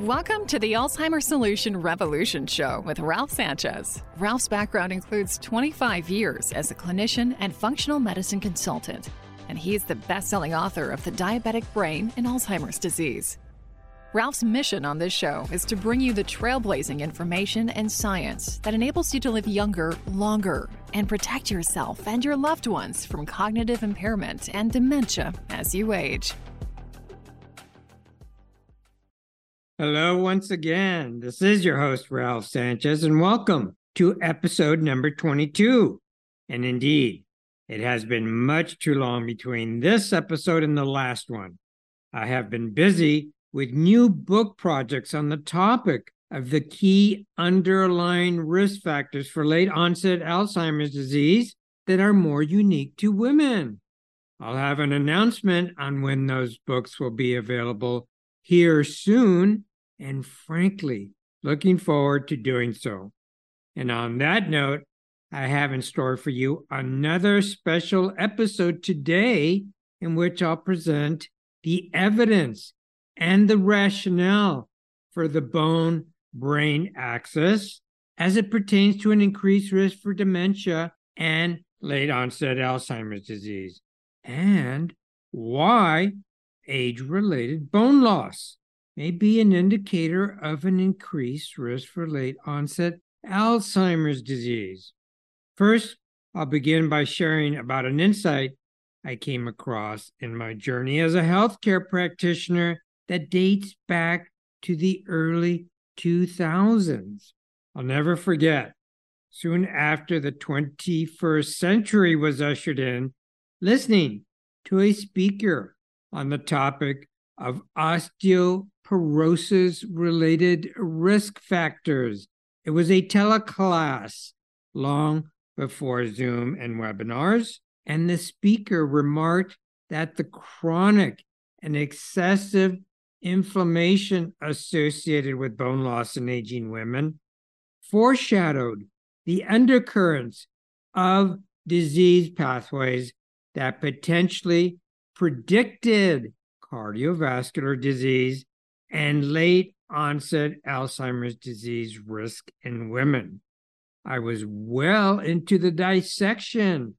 Welcome to the Alzheimer's Solution Revolution Show with Ralph Sanchez. Ralph's background includes 25 years as a clinician and functional medicine consultant, and he's the best selling author of The Diabetic Brain and Alzheimer's Disease. Ralph's mission on this show is to bring you the trailblazing information and science that enables you to live younger, longer, and protect yourself and your loved ones from cognitive impairment and dementia as you age. Hello, once again. This is your host, Ralph Sanchez, and welcome to episode number 22. And indeed, it has been much too long between this episode and the last one. I have been busy with new book projects on the topic of the key underlying risk factors for late onset Alzheimer's disease that are more unique to women. I'll have an announcement on when those books will be available here soon and frankly, looking forward to doing so. And on that note, I have in store for you another special episode today in which I'll present the evidence and the rationale for the bone brain axis as it pertains to an increased risk for dementia and late onset Alzheimer's disease, and why age related bone loss may be an indicator of an increased risk for late onset Alzheimer's disease. First, I'll begin by sharing about an insight I came across in my journey as a healthcare practitioner that dates back to the early 2000s. I'll never forget, soon after the 21st century was ushered in, listening to a speaker on the topic of osteo osteoporosis related risk factors. It was a teleclass long before Zoom and webinars, and the speaker remarked that the chronic and excessive inflammation associated with bone loss in aging women foreshadowed the undercurrents of disease pathways that potentially predicted cardiovascular disease and late onset Alzheimer's disease risk in women. I was well into the dissection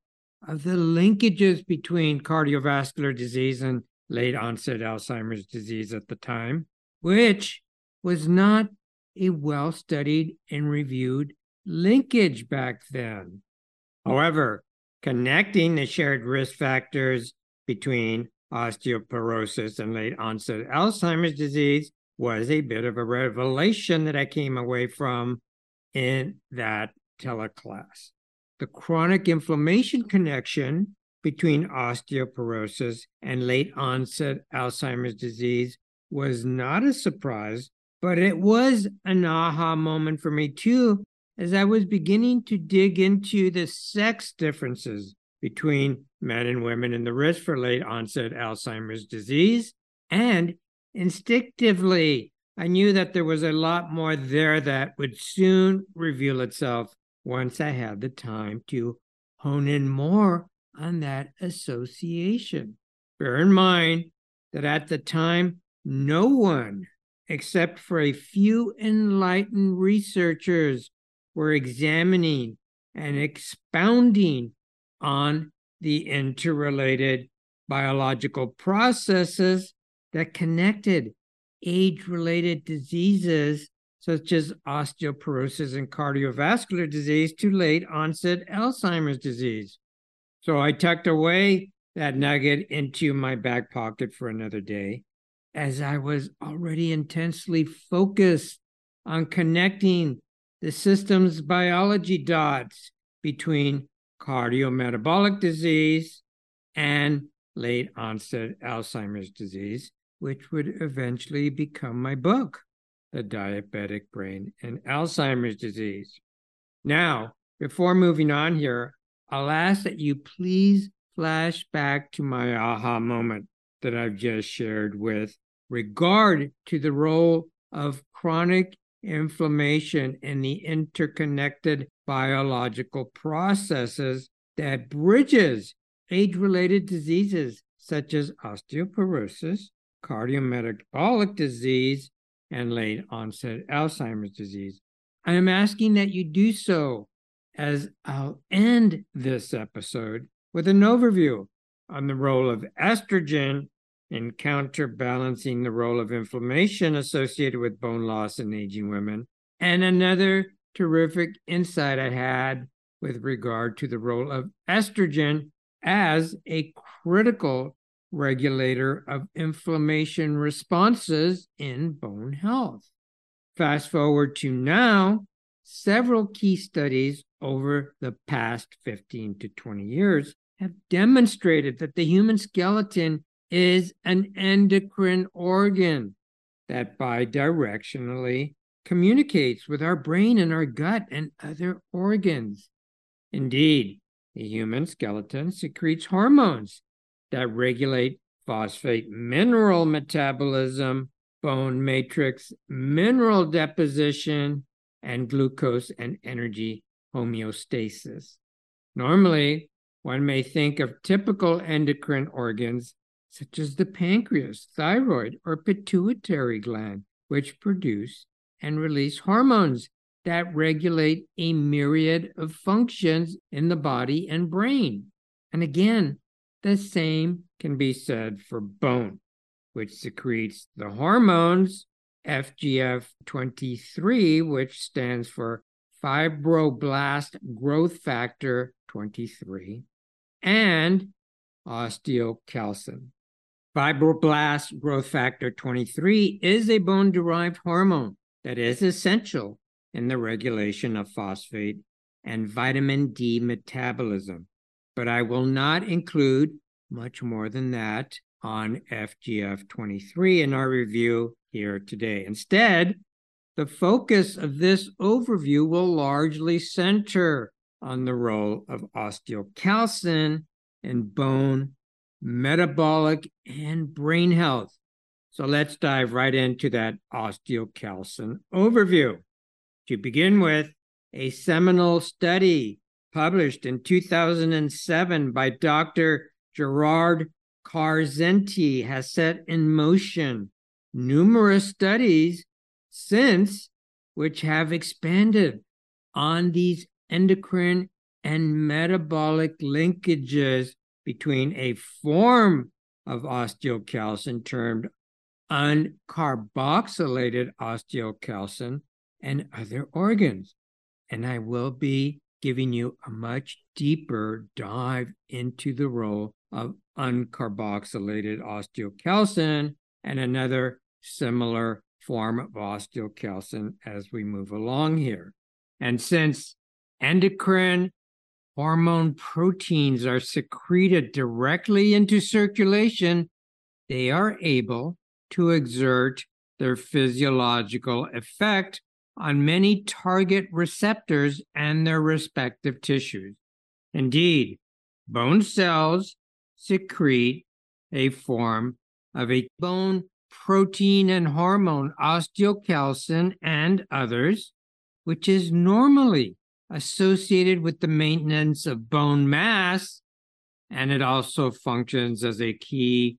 of the linkages between cardiovascular disease and late onset Alzheimer's disease at the time, which was not a well studied and reviewed linkage back then. However, connecting the shared risk factors between osteoporosis and late onset Alzheimer's disease was a bit of a revelation that I came away from in that teleclass. The chronic inflammation connection between osteoporosis and late onset Alzheimer's disease was not a surprise, but it was an aha moment for me too, as I was beginning to dig into the sex differences between men and women in the risk for late onset Alzheimer's disease. And instinctively, I knew that there was a lot more there that would soon reveal itself once I had the time to hone in more on that association. Bear in mind that at the time, no one except for a few enlightened researchers were examining and expounding on the interrelated biological processes that connected age related diseases such as osteoporosis and cardiovascular disease to late onset Alzheimer's disease. So I tucked away that nugget into my back pocket for another day as I was already intensely focused on connecting the system's biology dots between cardiometabolic disease and late onset Alzheimer's disease, which would eventually become my book, The Diabetic Brain and Alzheimer's Disease. Now, before moving on here, I'll ask that you please flash back to my aha moment that I've just shared with regard to the role of chronic inflammation in the interconnected biological processes that bridges age-related diseases such as osteoporosis, cardiometabolic disease, and late onset Alzheimer's disease. I am asking that you do so as I'll end this episode with an overview on the role of estrogen in counterbalancing the role of inflammation associated with bone loss in aging women, and another terrific insight I had with regard to the role of estrogen as a critical regulator of inflammation responses in bone health. Fast forward to now, several key studies over the past 15 to 20 years have demonstrated that the human skeleton is an endocrine organ that bidirectionally communicates with our brain and our gut and other organs. Indeed, the human skeleton secretes hormones that regulate phosphate mineral metabolism, bone matrix mineral deposition, and glucose and energy homeostasis. Normally, one may think of typical endocrine organs such as the pancreas, thyroid, or pituitary gland, which produce and release hormones that regulate a myriad of functions in the body and brain. And again, the same can be said for bone, which secretes the hormones FGF23, which stands for fibroblast growth factor 23, and osteocalcin. Fibroblast growth factor 23 is a bone derived hormone that is essential in the regulation of phosphate and vitamin D metabolism. But I will not include much more than that on FGF 23 in our review here today. Instead, the focus of this overview will largely center on the role of osteocalcin in bone, metabolic, and brain health. So let's dive right into that osteocalcin overview. To begin with, a seminal study published in 2007 by Dr. Gerard Karsenty has set in motion numerous studies since which have expanded on these endocrine and metabolic linkages between a form of osteocalcin termed uncarboxylated osteocalcin and other organs. And I will be giving you a much deeper dive into the role of uncarboxylated osteocalcin and another similar form of osteocalcin as we move along here. And since endocrine hormone proteins are secreted directly into circulation, they are able to exert their physiological effect on many target receptors and their respective tissues. Indeed, bone cells secrete a form of a bone protein and hormone, osteocalcin, and others, which is normally associated with the maintenance of bone mass. And it also functions as a key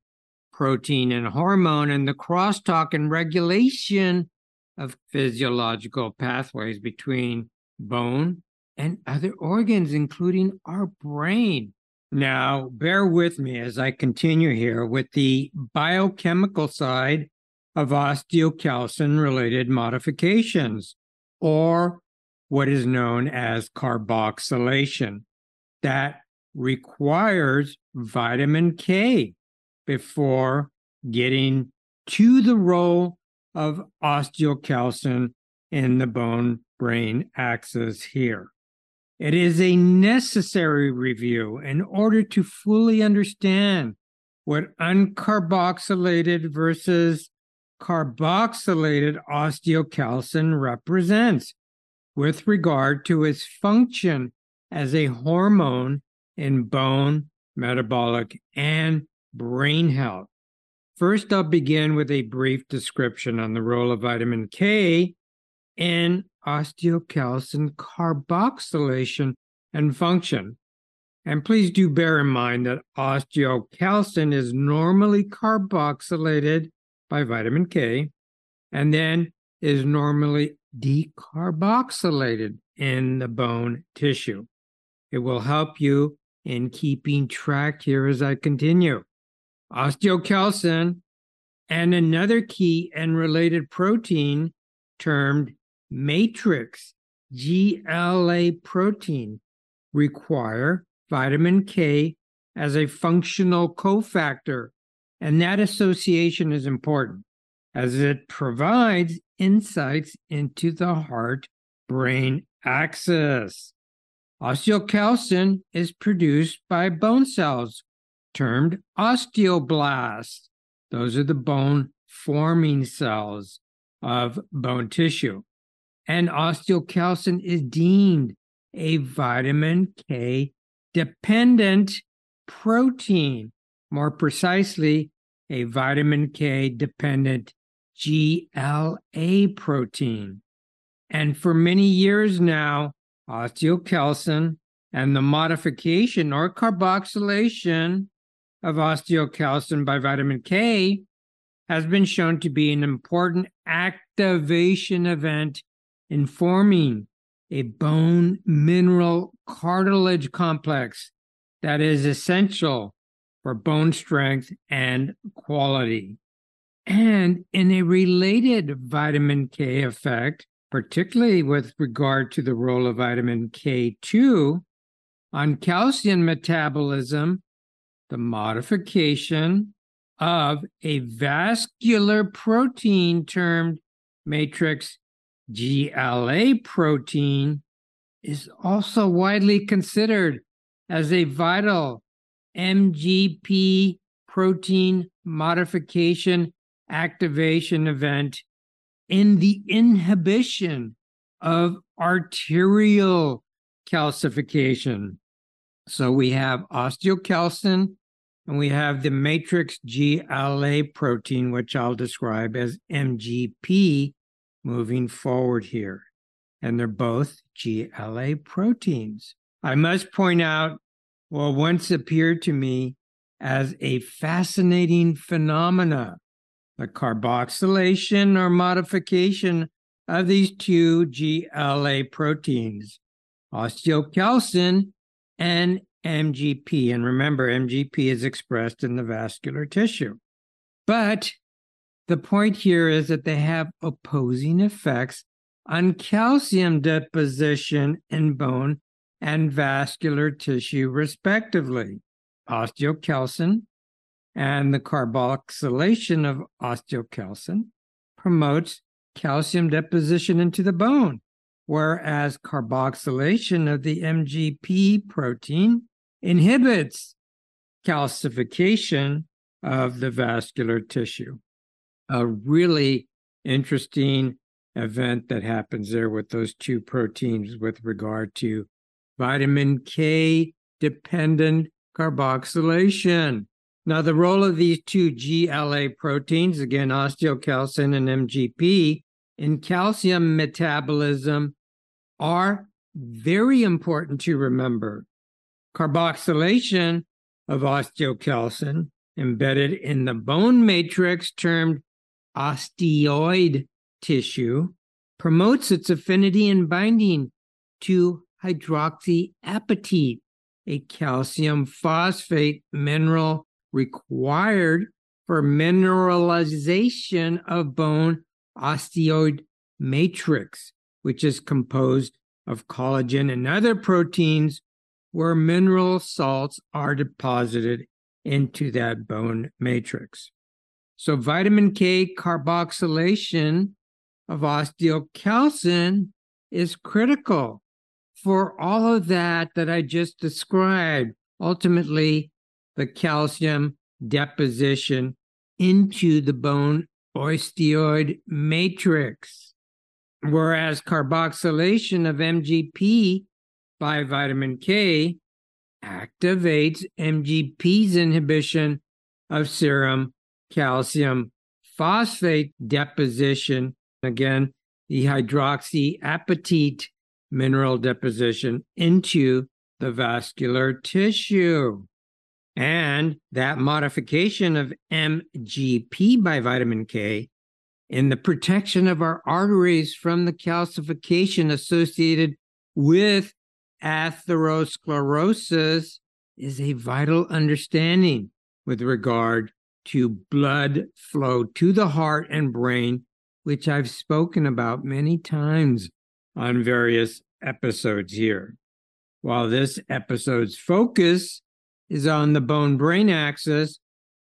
protein and hormone in the crosstalk and regulation of physiological pathways between bone and other organs, including our brain. Now, bear with me as I continue here with the biochemical side of osteocalcin related modifications, or what is known as carboxylation, that requires vitamin K before getting to the role of osteocalcin in the bone brain axis here. It is a necessary review in order to fully understand what uncarboxylated versus carboxylated osteocalcin represents with regard to its function as a hormone in bone, metabolic, and brain health. First, I'll begin with a brief description on the role of vitamin K in osteocalcin carboxylation and function. And please do bear in mind that osteocalcin is normally carboxylated by vitamin K, and then is normally decarboxylated in the bone tissue. It will help you in keeping track here as I continue. Osteocalcin and another key and related protein termed matrix GLA protein require vitamin K as a functional cofactor, and that association is important as it provides insights into the heart brain axis. Osteocalcin is produced by bone cells termed osteoblasts. Those are the bone forming cells of bone tissue. And osteocalcin is deemed a vitamin K dependent protein, more precisely, a vitamin K dependent GLA protein. And for many years now, osteocalcin and the modification or carboxylation of osteocalcin by vitamin K has been shown to be an important activation event in forming a bone mineral cartilage complex that is essential for bone strength and quality. And in a related vitamin K effect, particularly with regard to the role of vitamin K2 on calcium metabolism, the modification of a vascular protein termed matrix GLA protein is also widely considered as a vital MGP protein modification activation event in the inhibition of arterial calcification. So we have osteocalcin and we have the matrix GLA protein, which I'll describe as MGP moving forward here. And they're both GLA proteins. I must point out what once appeared to me as a fascinating phenomena carboxylation or modification of these two GLA proteins, osteocalcin and MGP. And remember, MGP is expressed in the vascular tissue. But the point here is that they have opposing effects on calcium deposition in bone and vascular tissue, respectively. Osteocalcin and the carboxylation of osteocalcin promotes calcium deposition into the bone, whereas carboxylation of the MGP protein inhibits calcification of the vascular tissue. A really interesting event that happens there with those two proteins with regard to vitamin K dependent carboxylation. Now, the role of these two GLA proteins, again, osteocalcin and MGP, in calcium metabolism are very important to remember. Carboxylation of osteocalcin embedded in the bone matrix termed osteoid tissue promotes its affinity and binding to hydroxyapatite, a calcium phosphate mineral required for mineralization of bone osteoid matrix, which is composed of collagen and other proteins where mineral salts are deposited into that bone matrix. So, vitamin K carboxylation of osteocalcin is critical for all of that that I just described. Ultimately, the calcium deposition into the bone osteoid matrix. Whereas carboxylation of MGP by vitamin K activates MGP's inhibition of serum calcium phosphate deposition. Again, the hydroxyapatite mineral deposition into the vascular tissue. And that modification of MGP by vitamin K in the protection of our arteries from the calcification associated with atherosclerosis is a vital understanding with regard to blood flow to the heart and brain, which I've spoken about many times on various episodes here. While this episode's focus is on the bone brain axis,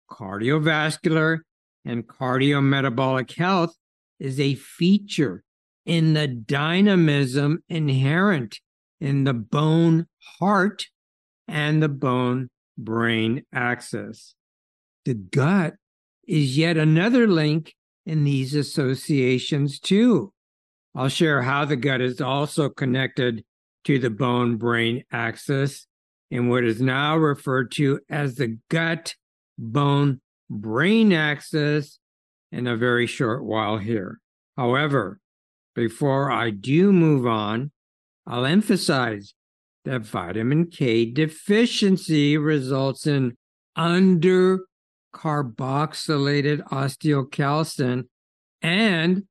cardiovascular and cardiometabolic health is a feature in the dynamism inherent in the bone heart and the bone brain axis. The gut is yet another link in these associations, too. I'll share how the gut is also connected to the bone brain axis in what is now referred to as the gut bone brain axis in a very short while here. However, before I do move on, I'll emphasize that vitamin K deficiency results in under carboxylated osteocalcin and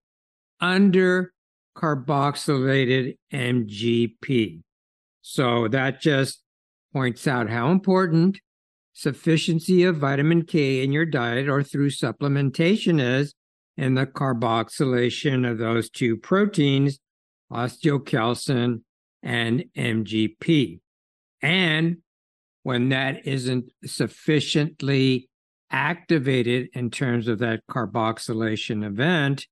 under carboxylated MGP. So that just points out how important sufficiency of vitamin K in your diet or through supplementation is in the carboxylation of those two proteins, osteocalcin and MGP. And when that isn't sufficiently activated in terms of that carboxylation event,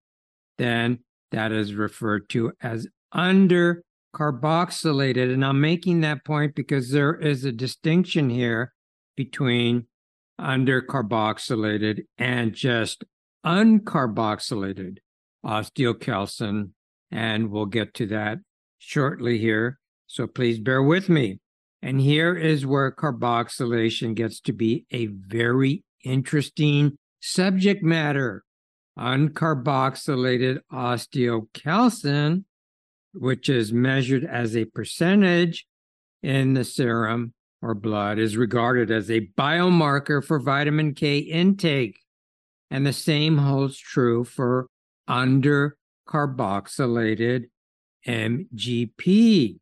then that is referred to as under carboxylated. And I'm making that point because there is a distinction here between under carboxylated and just uncarboxylated osteocalcin. And we'll get to that shortly here. So please bear with me. And here is where carboxylation gets to be a very interesting subject matter. Uncarboxylated osteocalcin, which is measured as a percentage in the serum or blood, is regarded as a biomarker for vitamin K intake. And the same holds true for undercarboxylated MGP.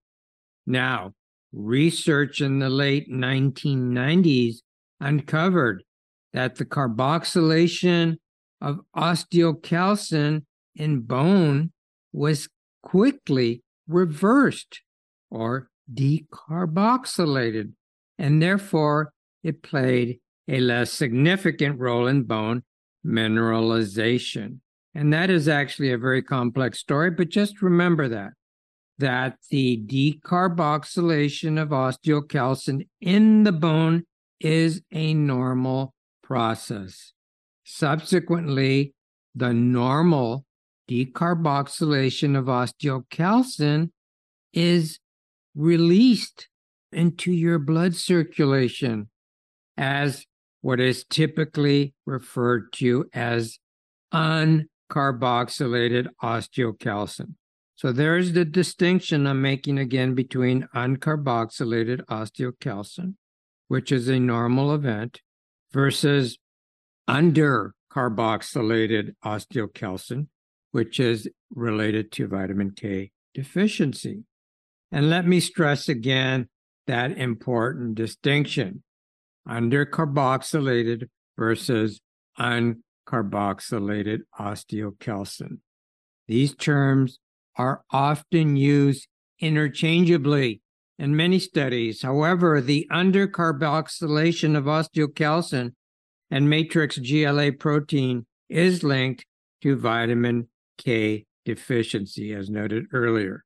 Now, research in the late 1990s uncovered that the carboxylation of osteocalcin in bone was quickly reversed or decarboxylated, and therefore it played a less significant role in bone mineralization. And that is actually a very complex story, but just remember that that the decarboxylation of osteocalcin in the bone is a normal process. Subsequently, the normal decarboxylation of osteocalcin is released into your blood circulation as what is typically referred to as uncarboxylated osteocalcin. So there's the distinction I'm making again between uncarboxylated osteocalcin, which is a normal event, versus undercarboxylated osteocalcin, which is related to vitamin K deficiency. And let me stress again that important distinction under carboxylated versus un carboxylated osteocalcin. These terms are often used interchangeably in many studies. However, the undercarboxylation of osteocalcin and matrix GLA protein is linked to vitamin K deficiency, as noted earlier.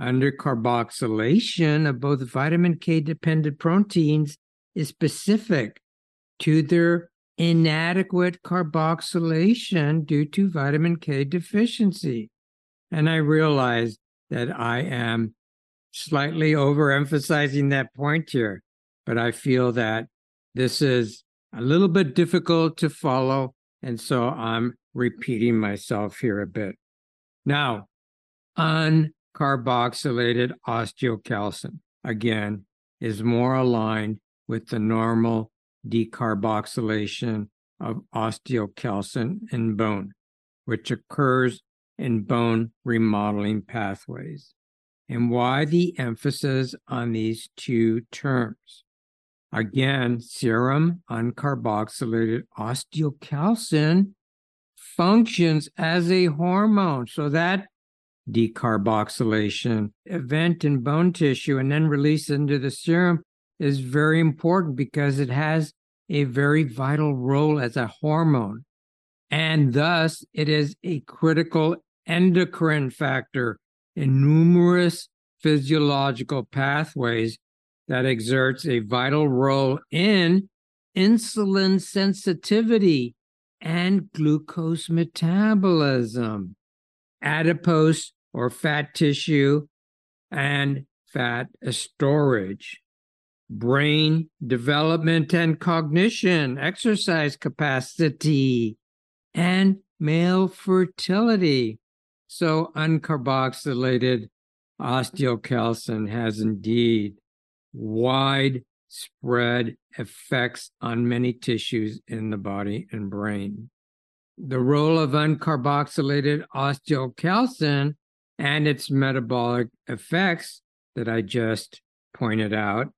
Undercarboxylation of both vitamin K dependent proteins is specific to their inadequate carboxylation due to vitamin K deficiency. And I realize that I am slightly overemphasizing that point here, but I feel that this is a little bit difficult to follow. And so I'm repeating myself here a bit. Now, uncarboxylated osteocalcin, again, is more aligned with the normal decarboxylation of osteocalcin in bone. which occurs in bone remodeling pathways. And why the emphasis on these two terms? Again, serum uncarboxylated osteocalcin functions as a hormone. So that decarboxylation event in bone tissue and then release into the serum is very important because it has a very vital role as a hormone. And thus, it is a critical endocrine factor in numerous physiological pathways that exerts a vital role in insulin sensitivity and glucose metabolism, adipose or fat tissue, and fat storage, brain development and cognition, exercise capacity, and male fertility. So, uncarboxylated osteocalcin has indeed widespread effects on many tissues in the body and brain. The role of uncarboxylated osteocalcin and its metabolic effects that I just pointed out,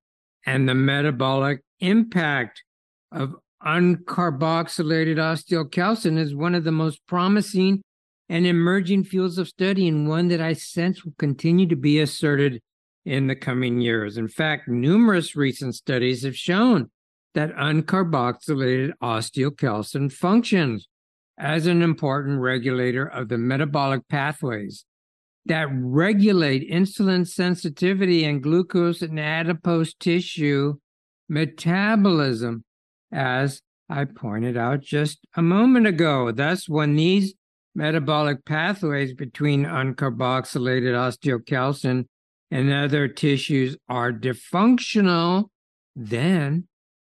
and the metabolic impact of uncarboxylated osteocalcin is one of the most promising and emerging fields of study, and one that I sense will continue to be asserted in the coming years. In fact, numerous recent studies have shown that uncarboxylated osteocalcin functions as an important regulator of the metabolic pathways that regulate insulin sensitivity and glucose and adipose tissue metabolism, as I pointed out just a moment ago. Thus, when these metabolic pathways between uncarboxylated osteocalcin and other tissues are dysfunctional, then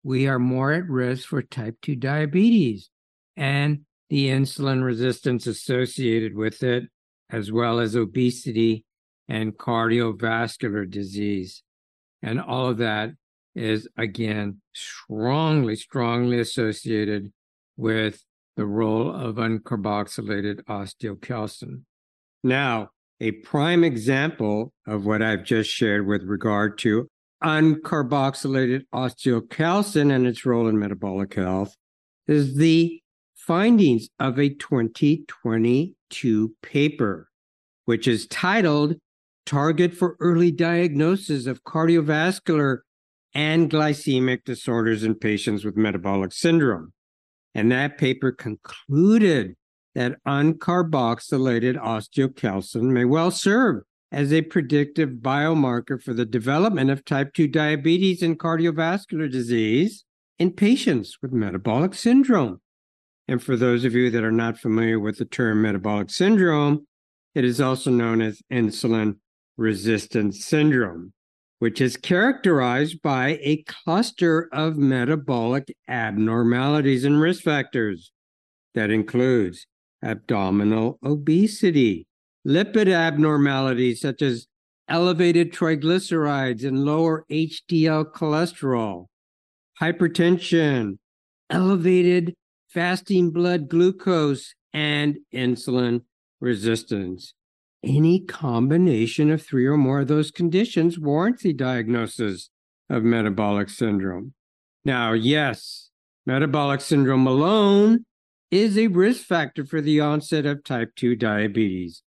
we are more at risk for type 2 diabetes and the insulin resistance associated with it, as well as obesity and cardiovascular disease. And all of that is, again, strongly, strongly associated with the role of uncarboxylated osteocalcin. Now, a prime example of what I've just shared with regard to uncarboxylated osteocalcin and its role in metabolic health is the findings of a 2022 paper, which is titled Target for Early Diagnosis of Cardiovascular and Glycemic Disorders in Patients with Metabolic Syndrome. And that paper concluded that uncarboxylated osteocalcin may well serve as a predictive biomarker for the development of type 2 diabetes and cardiovascular disease in patients with metabolic syndrome. And for those of you that are not familiar with the term metabolic syndrome, it is also known as insulin resistance syndrome, which is characterized by a cluster of metabolic abnormalities and risk factors that includes abdominal obesity, lipid abnormalities such as elevated triglycerides and lower HDL cholesterol, hypertension, elevated fasting blood glucose, and insulin resistance. Any combination of three or more of those conditions warrants the diagnosis of metabolic syndrome. Now, yes, metabolic syndrome alone is a risk factor for the onset of type 2 diabetes.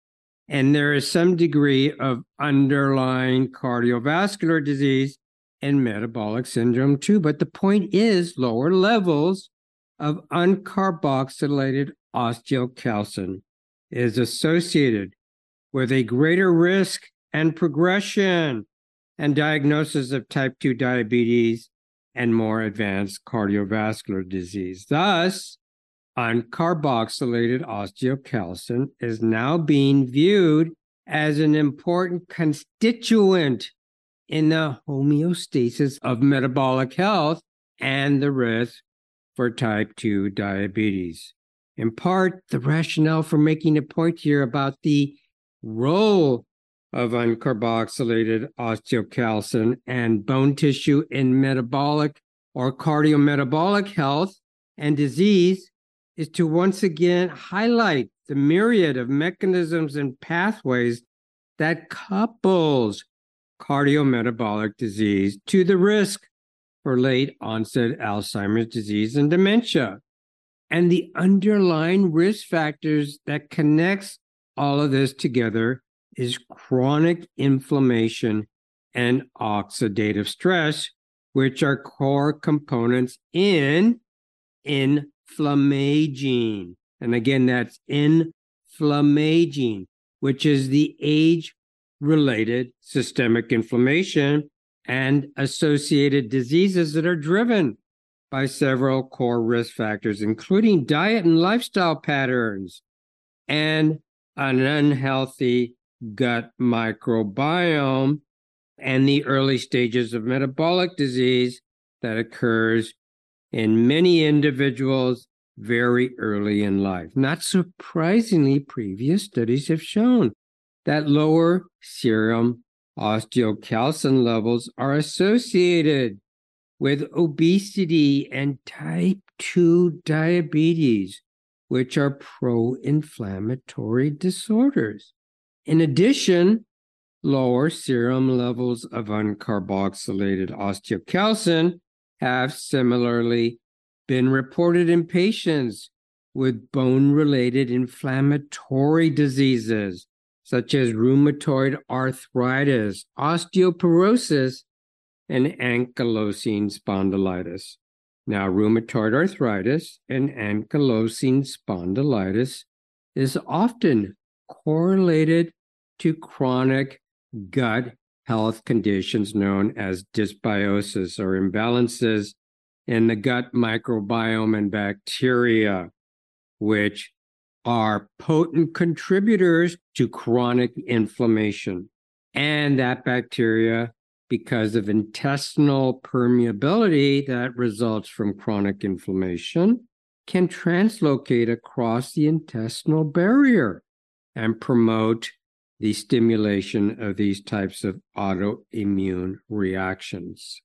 And there is some degree of underlying cardiovascular disease and metabolic syndrome too. But the point is, lower levels of uncarboxylated osteocalcin is associated with a greater risk and progression and diagnosis of type 2 diabetes and more advanced cardiovascular disease. Thus, uncarboxylated osteocalcin is now being viewed as an important constituent in the homeostasis of metabolic health and the risk for type 2 diabetes. In part, the rationale for making a point here about the role of uncarboxylated osteocalcin and bone tissue in metabolic or cardiometabolic health and disease is to once again highlight the myriad of mechanisms and pathways that couples cardiometabolic disease to the risk for late onset Alzheimer's disease and dementia and the underlying risk factors that connects all of this together is chronic inflammation and oxidative stress which are core components in, in inflammaging. And again that's inflammaging which is the age related systemic inflammation and associated diseases that are driven by several core risk factors, including diet and lifestyle patterns and an unhealthy gut microbiome and the early stages of metabolic disease that occurs in many individuals very early in life. Not surprisingly, previous studies have shown that lower serum osteocalcin levels are associated with obesity and type 2 diabetes, which are pro inflammatory disorders. In addition, lower serum levels of uncarboxylated osteocalcin have similarly been reported in patients with bone related inflammatory diseases such as rheumatoid arthritis, osteoporosis, and ankylosing spondylitis. Now, rheumatoid arthritis and ankylosing spondylitis is often correlated to chronic gut health conditions known as dysbiosis or imbalances in the gut microbiome and bacteria, which are potent contributors to chronic inflammation. And that bacteria, because of intestinal permeability that results from chronic inflammation, can translocate across the intestinal barrier and promote the stimulation of these types of autoimmune reactions.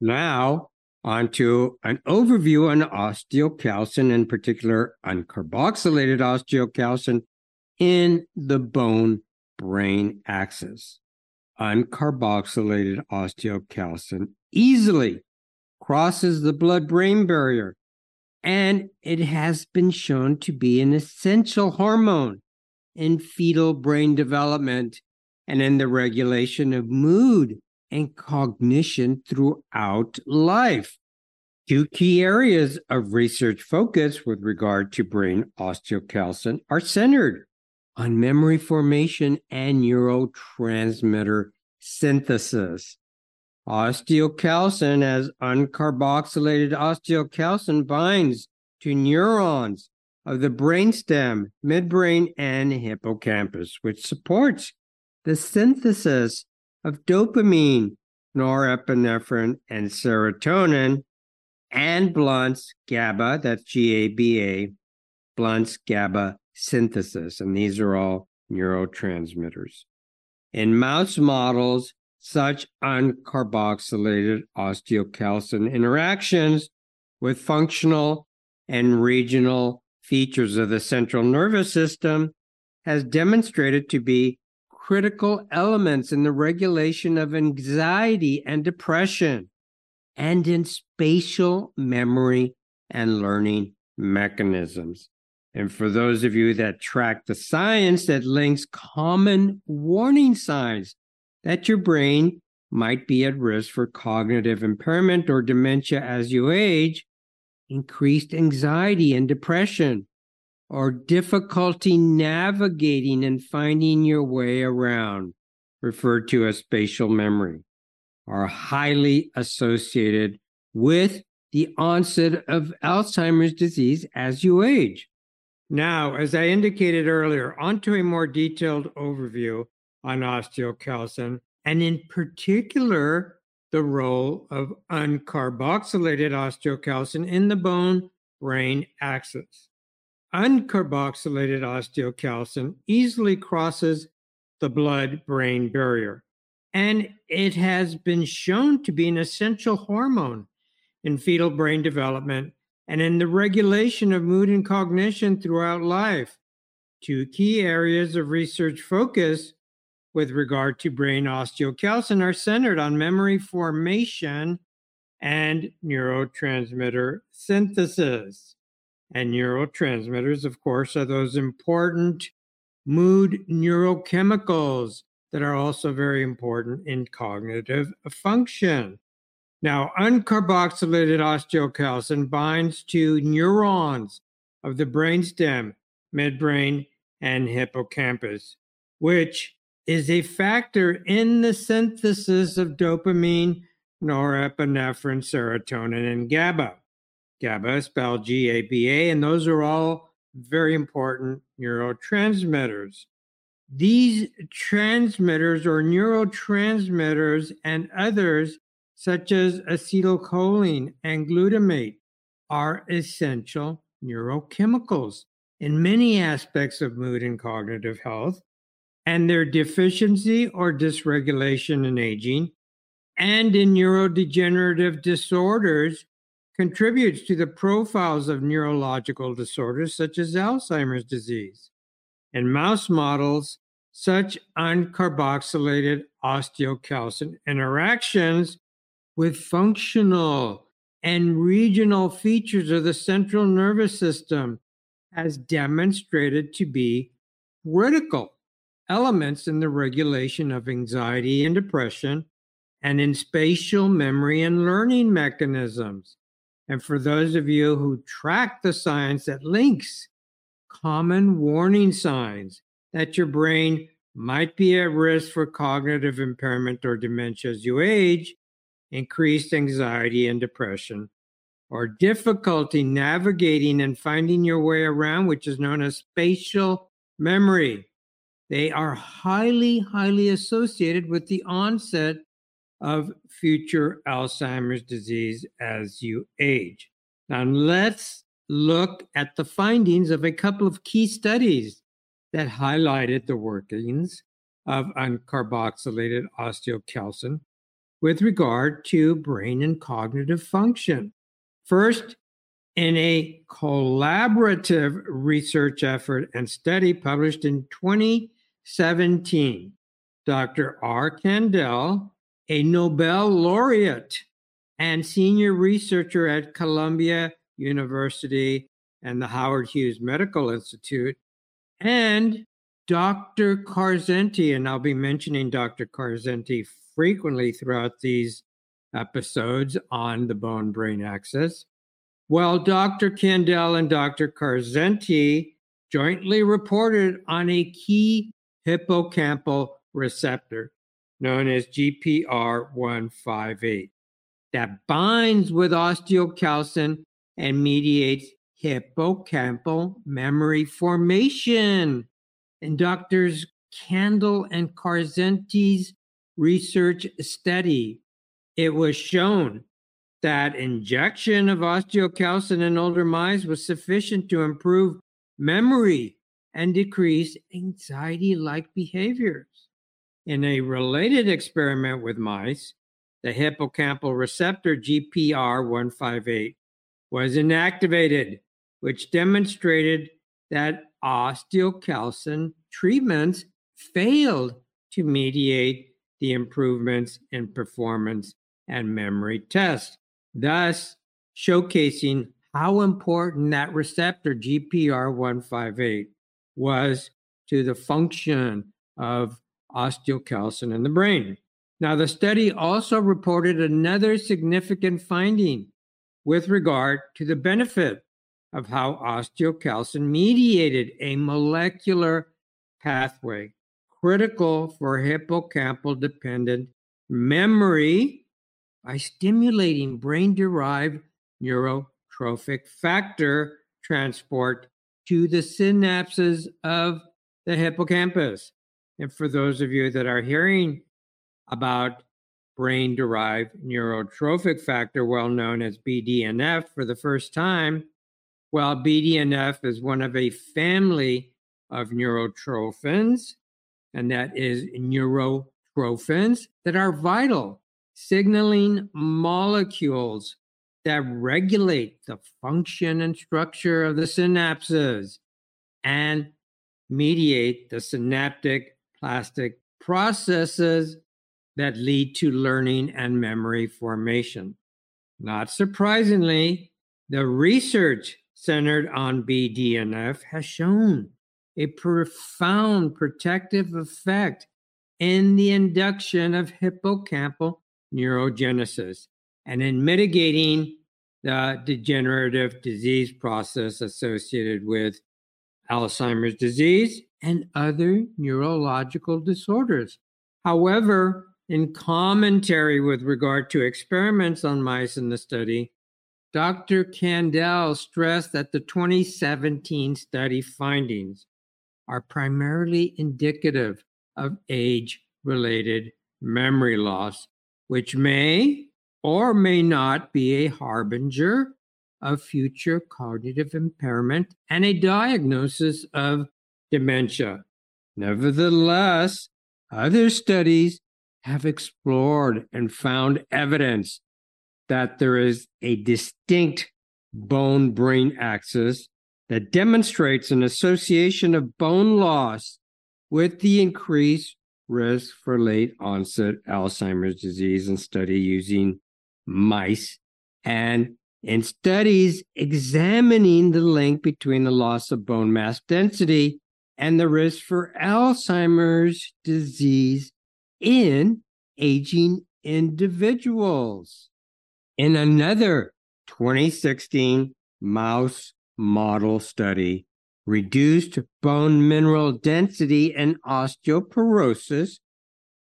Now, onto an overview on osteocalcin, in particular uncarboxylated osteocalcin in the bone brain axis. Uncarboxylated osteocalcin easily crosses the blood brain barrier, and it has been shown to be an essential hormone in fetal brain development and in the regulation of mood and cognition throughout life. Two key areas of research focus with regard to brain osteocalcin are centered on memory formation and neurotransmitter synthesis. Osteocalcin, as uncarboxylated osteocalcin, binds to neurons of the brainstem, midbrain, and hippocampus, which supports the synthesis of dopamine, norepinephrine, and serotonin, and blunts GABA, that's G A B A, blunts GABA synthesis. And these are all neurotransmitters. In mouse models, such uncarboxylated osteocalcin interactions with functional and regional features of the central nervous system has demonstrated to be critical elements in the regulation of anxiety and depression, and in spatial memory and learning mechanisms. And for those of you that track the science that links common warning signs that your brain might be at risk for cognitive impairment or dementia as you age, increased anxiety and depression, or difficulty navigating and finding your way around, referred to as spatial memory, are highly associated with the onset of Alzheimer's disease as you age. Now, as I indicated earlier, onto a more detailed overview on osteocalcin, and in particular, the role of uncarboxylated osteocalcin in the bone brain axis uncarboxylated osteocalcin easily crosses the blood brain barrier. And it has been shown to be an essential hormone in fetal brain development and in the regulation of mood and cognition throughout life. Two key areas of research focus with regard to brain osteocalcin are centered on memory formation and neurotransmitter synthesis. And neurotransmitters, of course, are those important mood neurochemicals that are also very important in cognitive function. Now, uncarboxylated osteocalcin binds to neurons of the brainstem, midbrain, and hippocampus, which is a factor in the synthesis of dopamine, norepinephrine, serotonin, and GABA. GABA spelled G A B A, and those are all very important neurotransmitters. These transmitters or neurotransmitters and others, such as acetylcholine and glutamate, are essential neurochemicals in many aspects of mood and cognitive health, and their deficiency or dysregulation in aging and in neurodegenerative disorders contributes to the profiles of neurological disorders such as Alzheimer's disease. In mouse models, such uncarboxylated osteocalcin interactions with functional and regional features of the central nervous system has demonstrated to be critical elements in the regulation of anxiety and depression and in spatial memory and learning mechanisms. And for those of you who track the science that links common warning signs that your brain might be at risk for cognitive impairment or dementia as you age, increased anxiety and depression, or difficulty navigating and finding your way around, which is known as spatial memory. They are highly, highly associated with the onset of future Alzheimer's disease as you age. Now, let's look at the findings of a couple of key studies that highlighted the workings of uncarboxylated osteocalcin with regard to brain and cognitive function. First, in a collaborative research effort and study published in 2017, Dr. Eric Kandel, a Nobel laureate and senior researcher at Columbia University and the Howard Hughes Medical Institute, and Dr. Karsenty, and I'll be mentioning Dr. Karsenty frequently throughout these episodes on the bone brain axis. Well, Dr. Kandel and Dr. Karsenty jointly reported on a key hippocampal receptor known as GPR158 that binds with osteocalcin and mediates hippocampal memory formation. In doctors Kandel and Karsenty's research study, it was shown that injection of osteocalcin in older mice was sufficient to improve memory and decrease anxiety like behaviors. In a related experiment with mice, the hippocampal receptor GPR158 was inactivated, which demonstrated that osteocalcin treatments failed to mediate the improvements in performance and memory tests, thus showcasing how important that receptor GPR158 was to the function of osteocalcin in the brain. Now, the study also reported another significant finding with regard to the benefit of how osteocalcin mediated a molecular pathway critical for hippocampal dependent memory by stimulating brain derived neurotrophic factor transport to the synapses of the hippocampus. And for those of you that are hearing about brain derived neurotrophic factor, well known as BDNF, for the first time, well, BDNF is one of a family of neurotrophins, and that is neurotrophins that are vital signaling molecules that regulate the function and structure of the synapses and mediate the synaptic plastic processes that lead to learning and memory formation. Not surprisingly, the research centered on BDNF has shown a profound protective effect in the induction of hippocampal neurogenesis and in mitigating the degenerative disease process associated with Alzheimer's disease and other neurological disorders. However, in commentary with regard to experiments on mice in the study, Dr. Kandel stressed that the 2017 study findings are primarily indicative of age related memory loss, which may or may not be a harbinger of future cognitive impairment and a diagnosis of dementia. Nevertheless, other studies have explored and found evidence that there is a distinct bone brain axis that demonstrates an association of bone loss with the increased risk for late onset Alzheimer's disease in study using mice and in studies examining the link between the loss of bone mass density and the risk for Alzheimer's disease in aging individuals. In another 2016 mouse model study, reduced bone mineral density and osteoporosis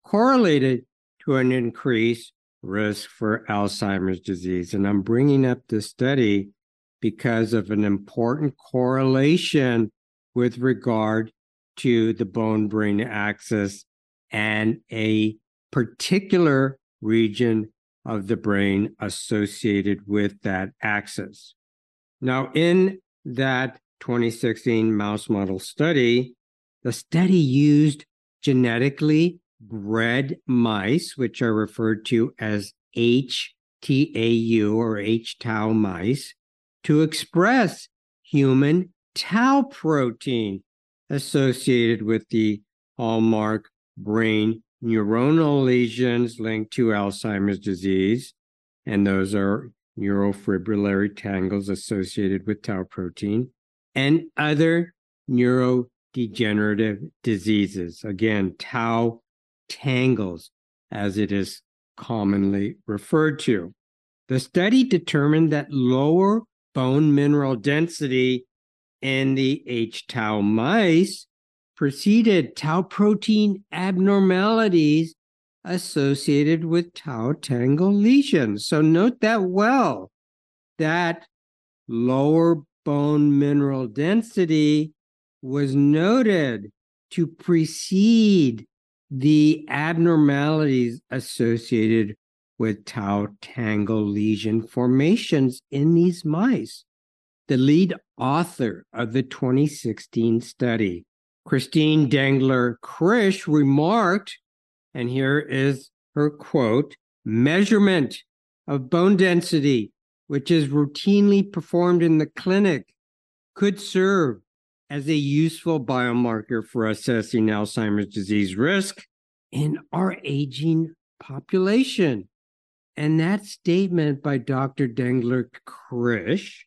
correlated to an increased risk for Alzheimer's disease. And I'm bringing up this study because of an important correlation with regard to the bone brain axis and a particular region of the brain associated with that axis. Now, in that 2016 mouse model study, the study used genetically bred mice, which are referred to as HTAU or H tau mice, to express human tau protein associated with the hallmark brain neuronal lesions linked to Alzheimer's disease, and those are neurofibrillary tangles associated with tau protein, and other neurodegenerative diseases. Again, tau tangles, as it is commonly referred to. The study determined that lower bone mineral density in the H tau mice preceded tau protein abnormalities associated with tau tangle lesions. So note that well, that lower bone mineral density was noted to precede the abnormalities associated with tau tangle lesion formations in these mice. The lead author of the 2016 study, Christine Dengler Crish, remarked, and here is her quote measurement of bone density, which is routinely performed in the clinic, could serve as a useful biomarker for assessing Alzheimer's disease risk in our aging population. And that statement by Dr. Dengler Crish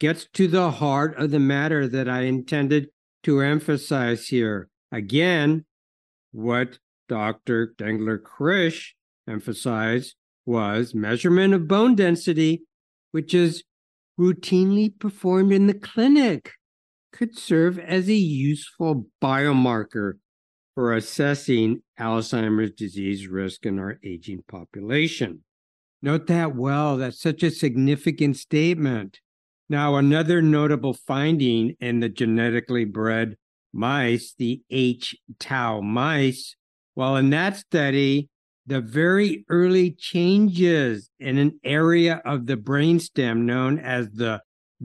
gets to the heart of the matter that I intended to emphasize here. Again, what Dr. Dengler Crish emphasized was measurement of bone density, which is routinely performed in the clinic could serve as a useful biomarker for assessing Alzheimer's disease risk in our aging population. Note that well, that's such a significant statement. Now, another notable finding in the genetically bred mice, the H tau mice, well, in that study, the very early changes in an area of the brainstem known as the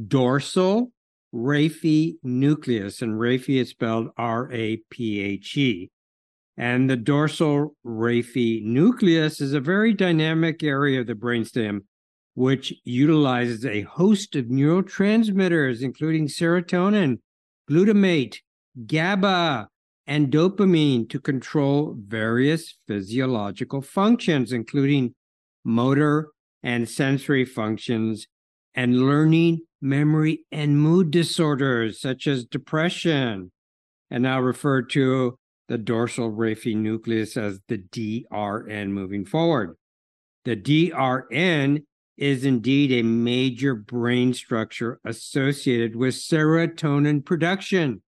dorsal Raphe nucleus, and Raphe is spelled R A P H E. And the dorsal Raphe nucleus is a very dynamic area of the brainstem which utilizes a host of neurotransmitters, including serotonin, glutamate, GABA, and dopamine to control various physiological functions, including motor and sensory functions, and learning, memory, and mood disorders such as depression. And I'll refer to the dorsal raphe nucleus as the DRN moving forward. The DRN is indeed a major brain structure associated with serotonin production.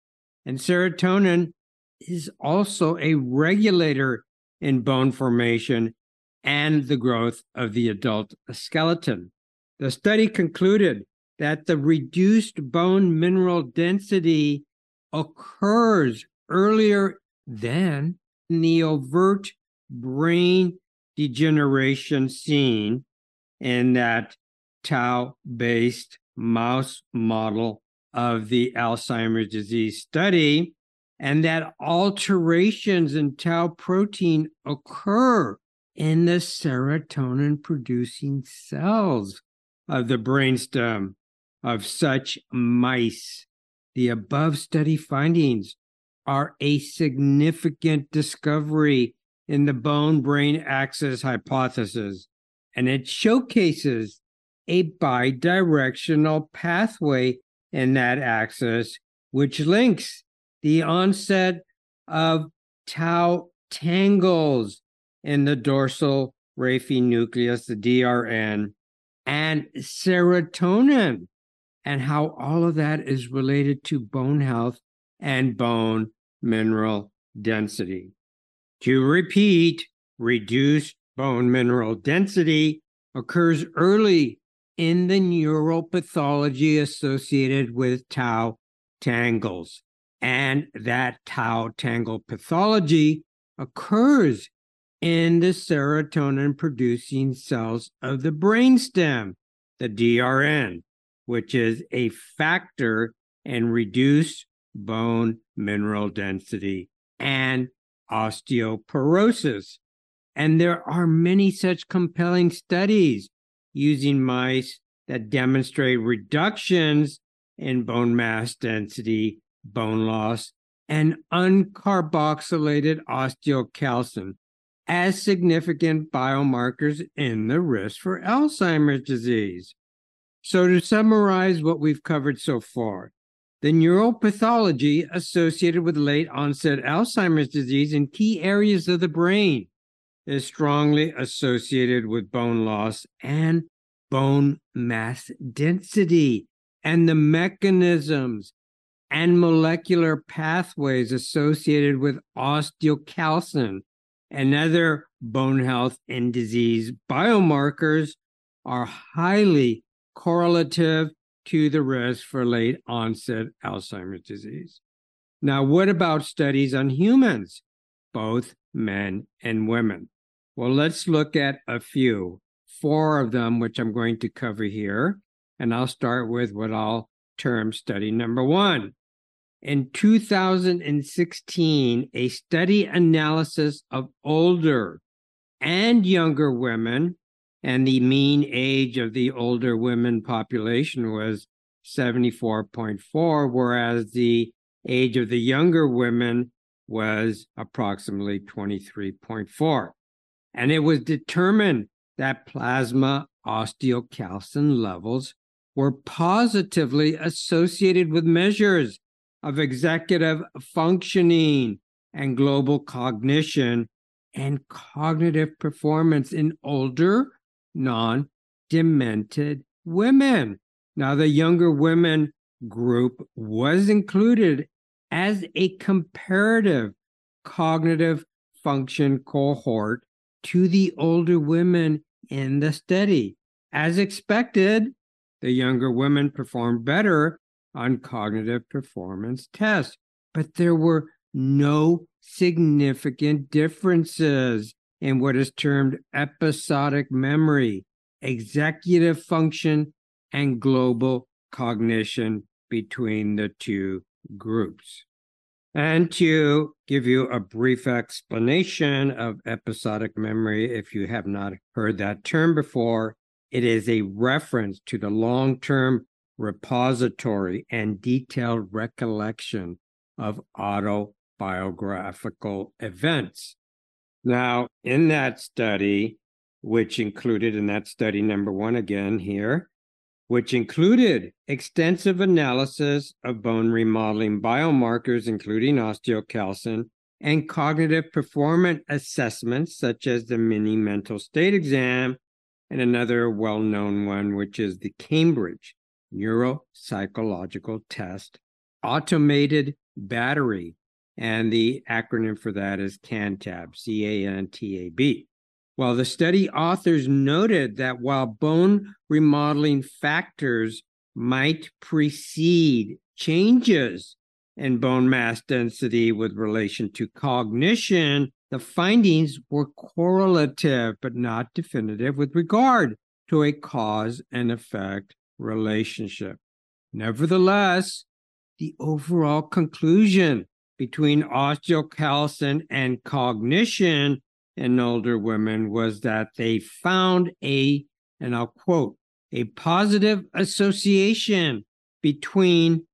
And serotonin is also a regulator in bone formation and the growth of the adult skeleton. The study concluded that the reduced bone mineral density occurs earlier than the overt brain degeneration seen in that tau based mouse model of the Alzheimer's disease study, and that alterations in tau protein occur in the serotonin producing cells of the brainstem of such mice. The above study findings are a significant discovery in the bone brain axis hypothesis and it showcases a bidirectional pathway in that axis, which links the onset of tau tangles in the dorsal raphe nucleus, the DRN, and serotonin, and how all of that is related to bone health and bone mineral density. To repeat, reduced bone mineral density occurs early in the neuropathology associated with tau tangles. And that tau tangle pathology occurs in the serotonin producing cells of the brainstem, the DRN, which is a factor in reduced bone mineral density and osteoporosis. And there are many such compelling studies using mice that demonstrate reductions in bone mass density, bone loss, and uncarboxylated osteocalcin as significant biomarkers in the risk for Alzheimer's disease. So, to summarize what we've covered so far, the neuropathology associated with late onset Alzheimer's disease in key areas of the brain is strongly associated with bone loss and bone mass density and the mechanisms and molecular pathways associated with osteocalcin and other bone health and disease biomarkers are highly correlative to the risk for late onset Alzheimer's disease. Now, what about studies on humans, both men and women? Well, let's look at a few, four of them, which I'm going to cover here. And I'll start with what I'll term study number one. In 2016, a study analysis of older and younger women, and the mean age of the older women population was 74.4, whereas the age of the younger women was approximately 23.4. And it was determined that plasma osteocalcin levels were positively associated with measures of executive functioning and global cognition and cognitive performance in older, non demented women. Now, the younger women group was included as a comparative cognitive function cohort to the older women in the study. As expected, the younger women performed better on cognitive performance tests, but there were no significant differences in what is termed episodic memory, executive function, and global cognition between the two groups. And to give you a brief explanation of episodic memory, if you have not heard that term before, it is a reference to the long term repository and detailed recollection of autobiographical events. Now, in that study, which included, in that study number one again here, which included extensive analysis of bone remodeling biomarkers, including osteocalcin, and cognitive performance assessments, such as the mini mental state exam, and another well known one, which is the Cambridge Neuropsychological Test Automated Battery and the acronym for that is CANTAB, C A N T A B. Well, the study authors noted that while bone remodeling factors might precede changes in bone mass density with relation to cognition, the findings were correlative but not definitive with regard to a cause and effect relationship. Nevertheless, the overall conclusion between osteocalcin and cognition in older women was that they found a, and I'll quote, a positive association between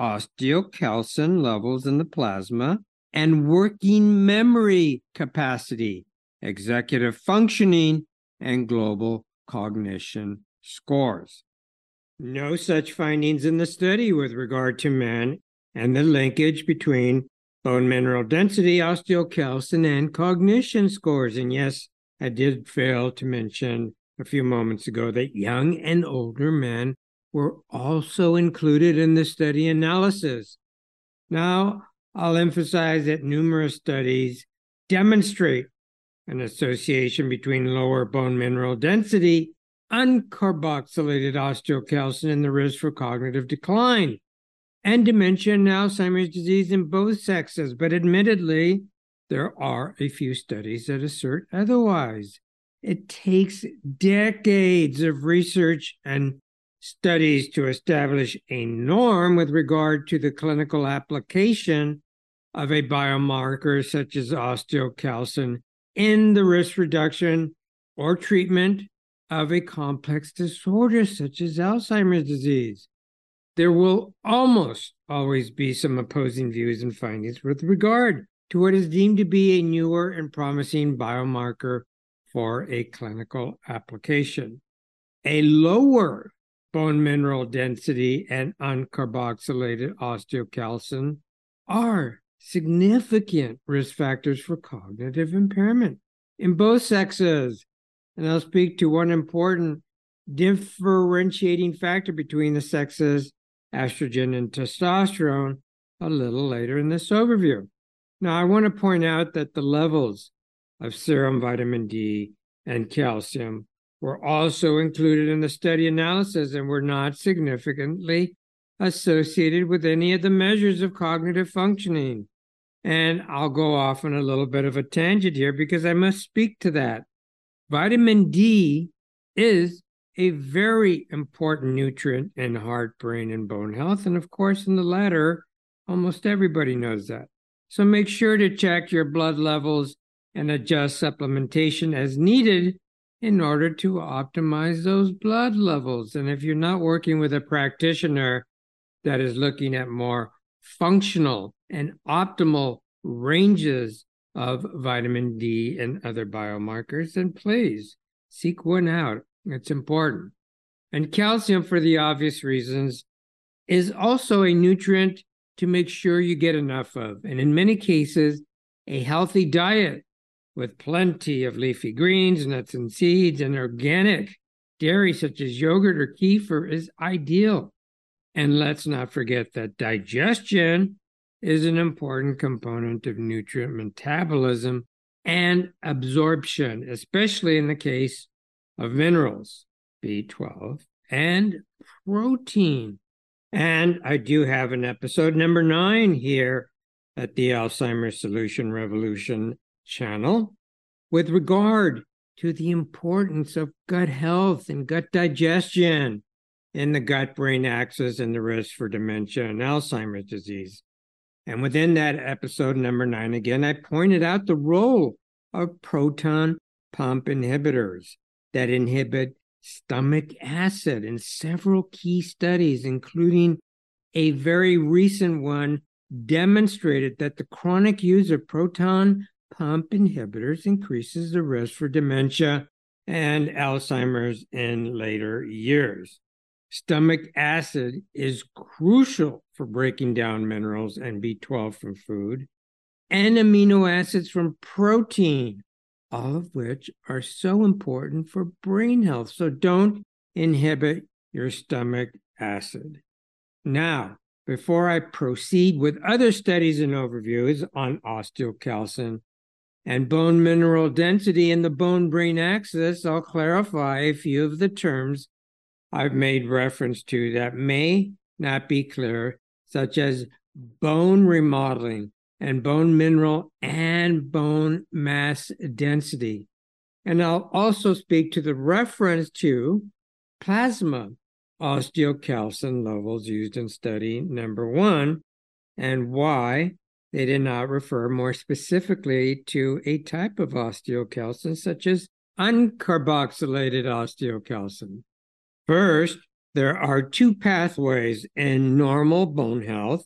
osteocalcin levels in the plasma and working memory capacity, executive functioning, and global cognition scores. No such findings in the study with regard to men and the linkage between bone mineral density, osteocalcin, and cognition scores. And yes, I did fail to mention a few moments ago that young and older men were also included in the study analysis. Now, I'll emphasize that numerous studies demonstrate an association between lower bone mineral density, uncarboxylated osteocalcin, and the risk for cognitive decline and dementia and Alzheimer's disease in both sexes, but admittedly, there are a few studies that assert otherwise. It takes decades of research and studies to establish a norm with regard to the clinical application of a biomarker such as osteocalcin in the risk reduction or treatment of a complex disorder such as Alzheimer's disease there will almost always be some opposing views and findings with regard to what is deemed to be a newer and promising biomarker for a clinical application. A lower bone mineral density and uncarboxylated osteocalcin are significant risk factors for cognitive impairment in both sexes. And I'll speak to one important differentiating factor between the sexes estrogen and testosterone a little later in this overview. Now, I want to point out that the levels of serum vitamin D and calcium were also included in the study analysis and were not significantly associated with any of the measures of cognitive functioning. And I'll go off on a little bit of a tangent here because I must speak to that. Vitamin D is a very important nutrient in heart, brain, and bone health. And of course, in the latter, almost everybody knows that. So make sure to check your blood levels and adjust supplementation as needed in order to optimize those blood levels. And if you're not working with a practitioner that is looking at more functional and optimal ranges of vitamin D and other biomarkers, then please seek one out it's important. And calcium, for the obvious reasons, is also a nutrient to make sure you get enough of. And in many cases, a healthy diet with plenty of leafy greens, nuts and seeds, and organic dairy such as yogurt or kefir is ideal. And let's not forget that digestion is an important component of nutrient metabolism and absorption, especially in the case of minerals, B12, and protein. And I do have an episode number nine here at the Alzheimer's Solution Revolution channel with regard to the importance of gut health and gut digestion in the gut brain axis and the risk for dementia and Alzheimer's disease. And within that episode number nine, again, I pointed out the role of proton pump inhibitors that inhibit stomach acid in several key studies, including a very recent one demonstrated that the chronic use of proton pump inhibitors increases the risk for dementia and Alzheimer's in later years. Stomach acid is crucial for breaking down minerals and B12 from food and amino acids from protein, all of which are so important for brain health. So don't inhibit your stomach acid. Now, before I proceed with other studies and overviews on osteocalcin and bone mineral density in the bone brain axis, I'll clarify a few of the terms I've made reference to that may not be clear, such as bone remodeling and bone mineral and bone mass density. And I'll also speak to the reference to plasma osteocalcin levels used in study number one and why they did not refer more specifically to a type of osteocalcin, such as uncarboxylated osteocalcin. First, there are two pathways in normal bone health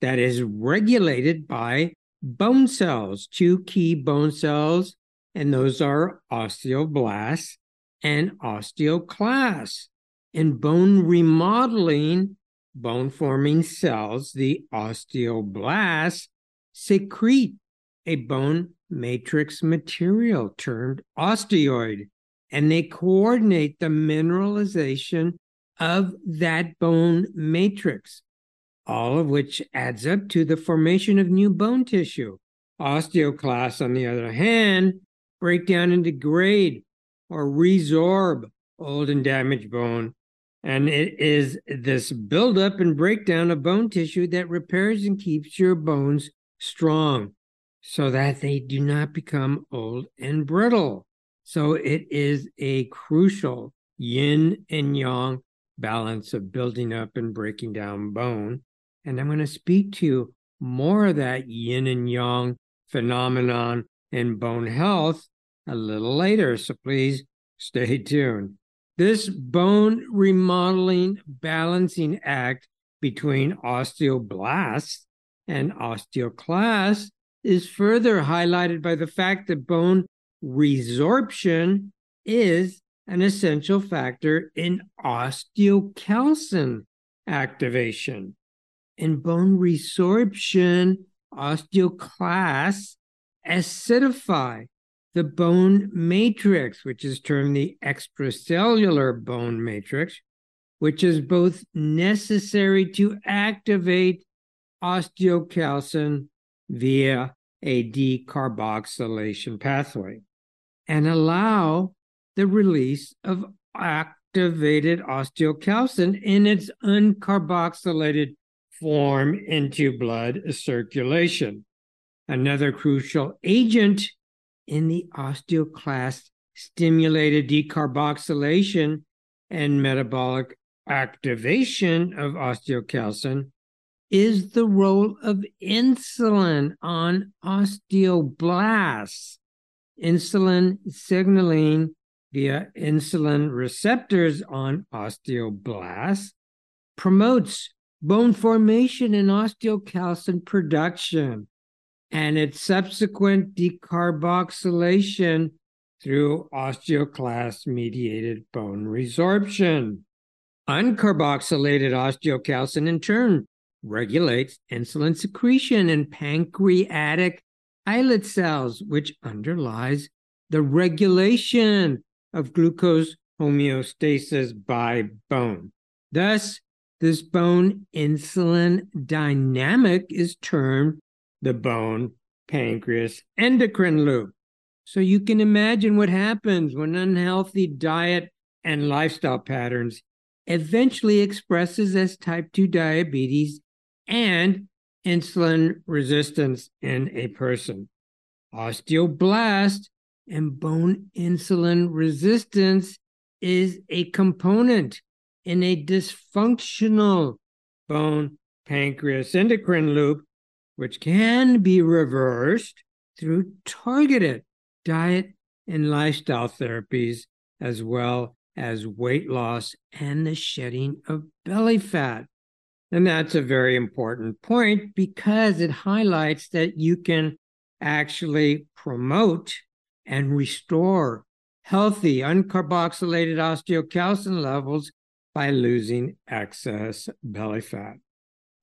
that is regulated by bone cells, two key bone cells, and those are osteoblasts and osteoclasts. In bone remodeling, bone forming cells, the osteoblasts secrete a bone matrix material termed osteoid, and they coordinate the mineralization of that bone matrix, all of which adds up to the formation of new bone tissue. Osteoclasts, on the other hand, break down and degrade or resorb old and damaged bone and it is this buildup and breakdown of bone tissue that repairs and keeps your bones strong so that they do not become old and brittle. So it is a crucial yin and yang balance of building up and breaking down bone. And I'm going to speak to you more of that yin and yang phenomenon in bone health a little later. So please stay tuned. This bone remodeling balancing act between osteoblasts and osteoclasts is further highlighted by the fact that bone resorption is an essential factor in osteocalcin activation. In bone resorption, osteoclasts acidify the bone matrix, which is termed the extracellular bone matrix, which is both necessary to activate osteocalcin via a decarboxylation pathway and allow the release of activated osteocalcin in its uncarboxylated form into blood circulation. Another crucial agent in the osteoclast stimulated decarboxylation and metabolic activation of osteocalcin is the role of insulin on osteoblasts. Insulin signaling via insulin receptors on osteoblasts promotes bone formation and osteocalcin production and its subsequent decarboxylation through osteoclast mediated bone resorption. Uncarboxylated osteocalcin, in turn, regulates insulin secretion in pancreatic islet cells, which underlies the regulation of glucose homeostasis by bone. Thus, this bone insulin dynamic is termed the bone pancreas endocrine loop. So you can imagine what happens when unhealthy diet and lifestyle patterns eventually expresses as type 2 diabetes and insulin resistance in a person. Osteoblast and bone insulin resistance is a component in a dysfunctional bone pancreas endocrine loop which can be reversed through targeted diet and lifestyle therapies, as well as weight loss and the shedding of belly fat. And that's a very important point because it highlights that you can actually promote and restore healthy uncarboxylated osteocalcin levels by losing excess belly fat.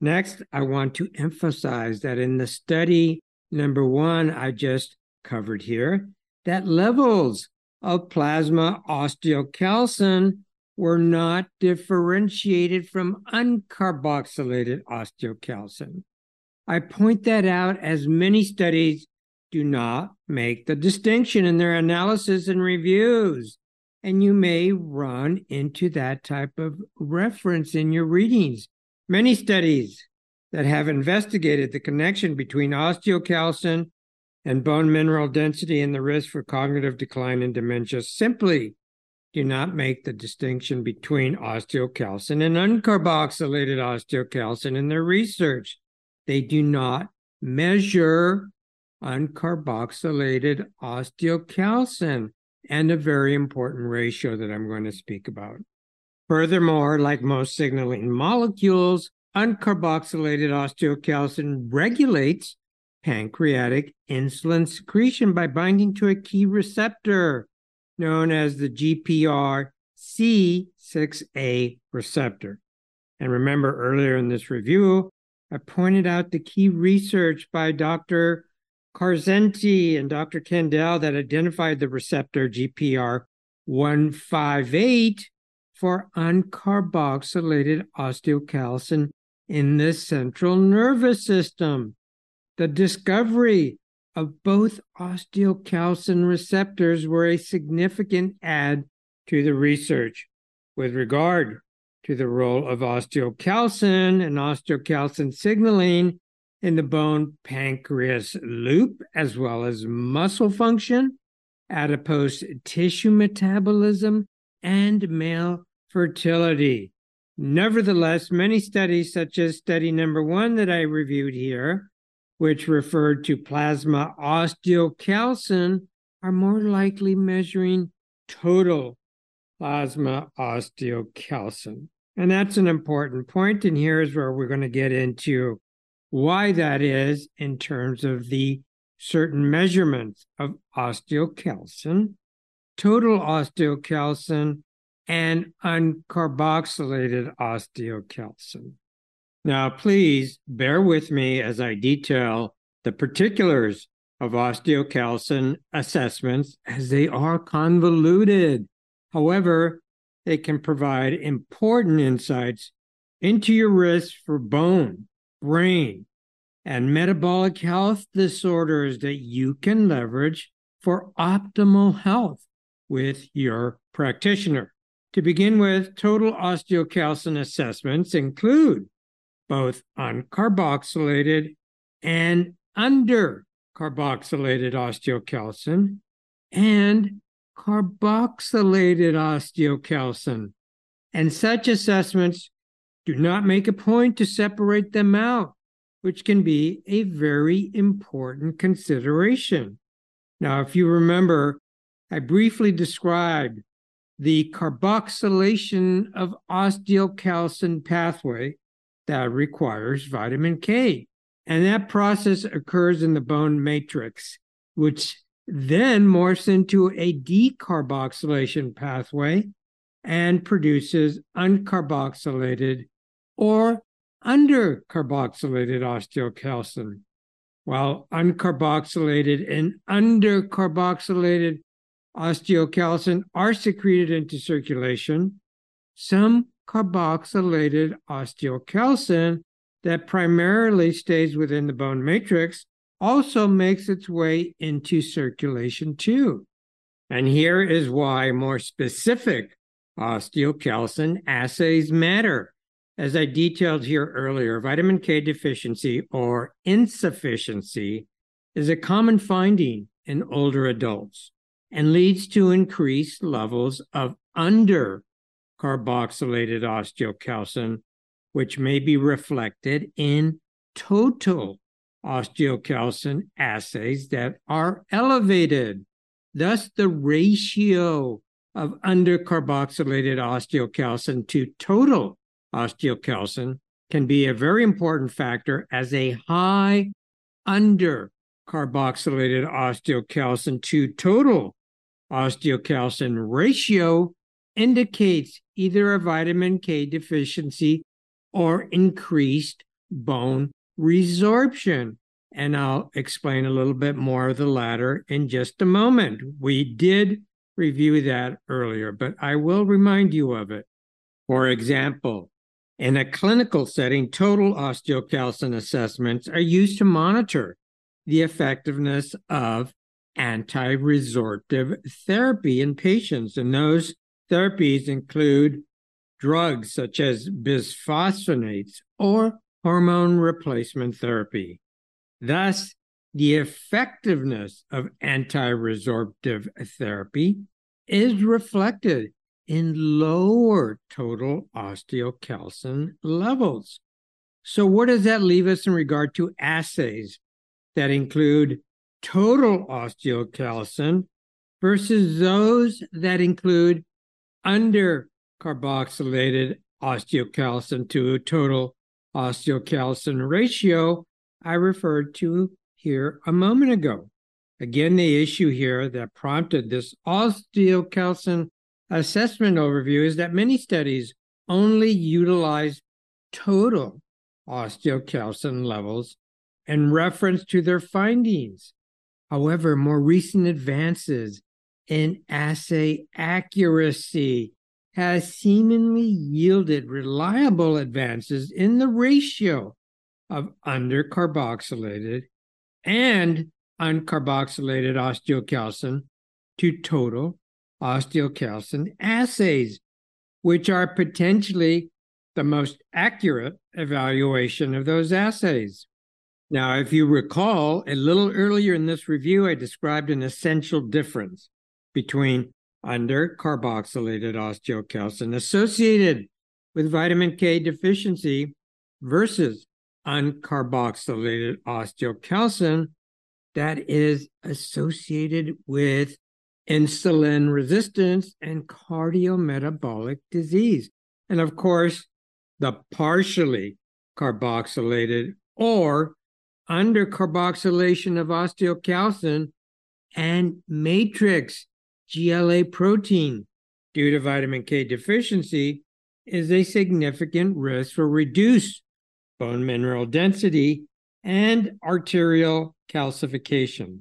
Next, I want to emphasize that in the study number one I just covered here, that levels of plasma osteocalcin were not differentiated from uncarboxylated osteocalcin. I point that out as many studies do not make the distinction in their analysis and reviews. And you may run into that type of reference in your readings. Many studies that have investigated the connection between osteocalcin and bone mineral density and the risk for cognitive decline and dementia simply do not make the distinction between osteocalcin and uncarboxylated osteocalcin in their research. They do not measure uncarboxylated osteocalcin and a very important ratio that I'm going to speak about. Furthermore, like most signaling molecules, uncarboxylated osteocalcin regulates pancreatic insulin secretion by binding to a key receptor known as the GPRC6A receptor. And remember earlier in this review, I pointed out the key research by Dr. Karsenty and Dr. Kandel that identified the receptor GPR158 for uncarboxylated osteocalcin in the central nervous system. The discovery of both osteocalcin receptors were a significant add to the research with regard to the role of osteocalcin and osteocalcin signaling in the bone pancreas loop, as well as muscle function, adipose tissue metabolism, and male fertility. Nevertheless, many studies, such as study number one that I reviewed here, which referred to plasma osteocalcin, are more likely measuring total plasma osteocalcin. And that's an important point. And here's where we're going to get into why that is in terms of the certain measurements of osteocalcin, total osteocalcin, and uncarboxylated osteocalcin. Now, please bear with me as I detail the particulars of osteocalcin assessments as they are convoluted. However, they can provide important insights into your risk for bone, brain, and metabolic health disorders that you can leverage for optimal health with your practitioner. To begin with, total osteocalcin assessments include both uncarboxylated and under carboxylated osteocalcin and carboxylated osteocalcin. And such assessments do not make a point to separate them out, which can be a very important consideration. Now, if you remember, I briefly described the carboxylation of osteocalcin pathway that requires vitamin K. And that process occurs in the bone matrix, which then morphs into a decarboxylation pathway and produces uncarboxylated or undercarboxylated osteocalcin, while uncarboxylated and undercarboxylated osteocalcin are secreted into circulation. Some carboxylated osteocalcin that primarily stays within the bone matrix also makes its way into circulation too. And here is why more specific osteocalcin assays matter. As I detailed here earlier, vitamin K deficiency or insufficiency is a common finding in older adults and leads to increased levels of under carboxylated osteocalcin, which may be reflected in total osteocalcin assays that are elevated. Thus, the ratio of undercarboxylated osteocalcin to total osteocalcin can be a very important factor as a high undercarboxylated osteocalcin to total osteocalcin ratio indicates either a vitamin K deficiency or increased bone resorption. And I'll explain a little bit more of the latter in just a moment. We did review that earlier, but I will remind you of it. For example, in a clinical setting, total osteocalcin assessments are used to monitor the effectiveness of anti resorptive therapy in patients. And those therapies include drugs such as bisphosphonates or hormone replacement therapy. Thus, the effectiveness of anti resorptive therapy is reflected in lower total osteocalcin levels. So, where does that leave us in regard to assays that include total osteocalcin versus those that include under carboxylated osteocalcin to total osteocalcin ratio I referred to here a moment ago. Again, the issue here that prompted this osteocalcin assessment overview is that many studies only utilize total osteocalcin levels in reference to their findings. However, more recent advances in assay accuracy has seemingly yielded reliable advances in the ratio of undercarboxylated and uncarboxylated osteocalcin to total osteocalcin assays, which are potentially the most accurate evaluation of those assays. Now, if you recall, a little earlier in this review, I described an essential difference between undercarboxylated osteocalcin associated with vitamin K deficiency versus uncarboxylated osteocalcin that is associated with insulin resistance and cardiometabolic disease. And of course, the partially carboxylated or under carboxylation of osteocalcin and matrix GLA protein due to vitamin K deficiency is a significant risk for reduced bone mineral density and arterial calcification.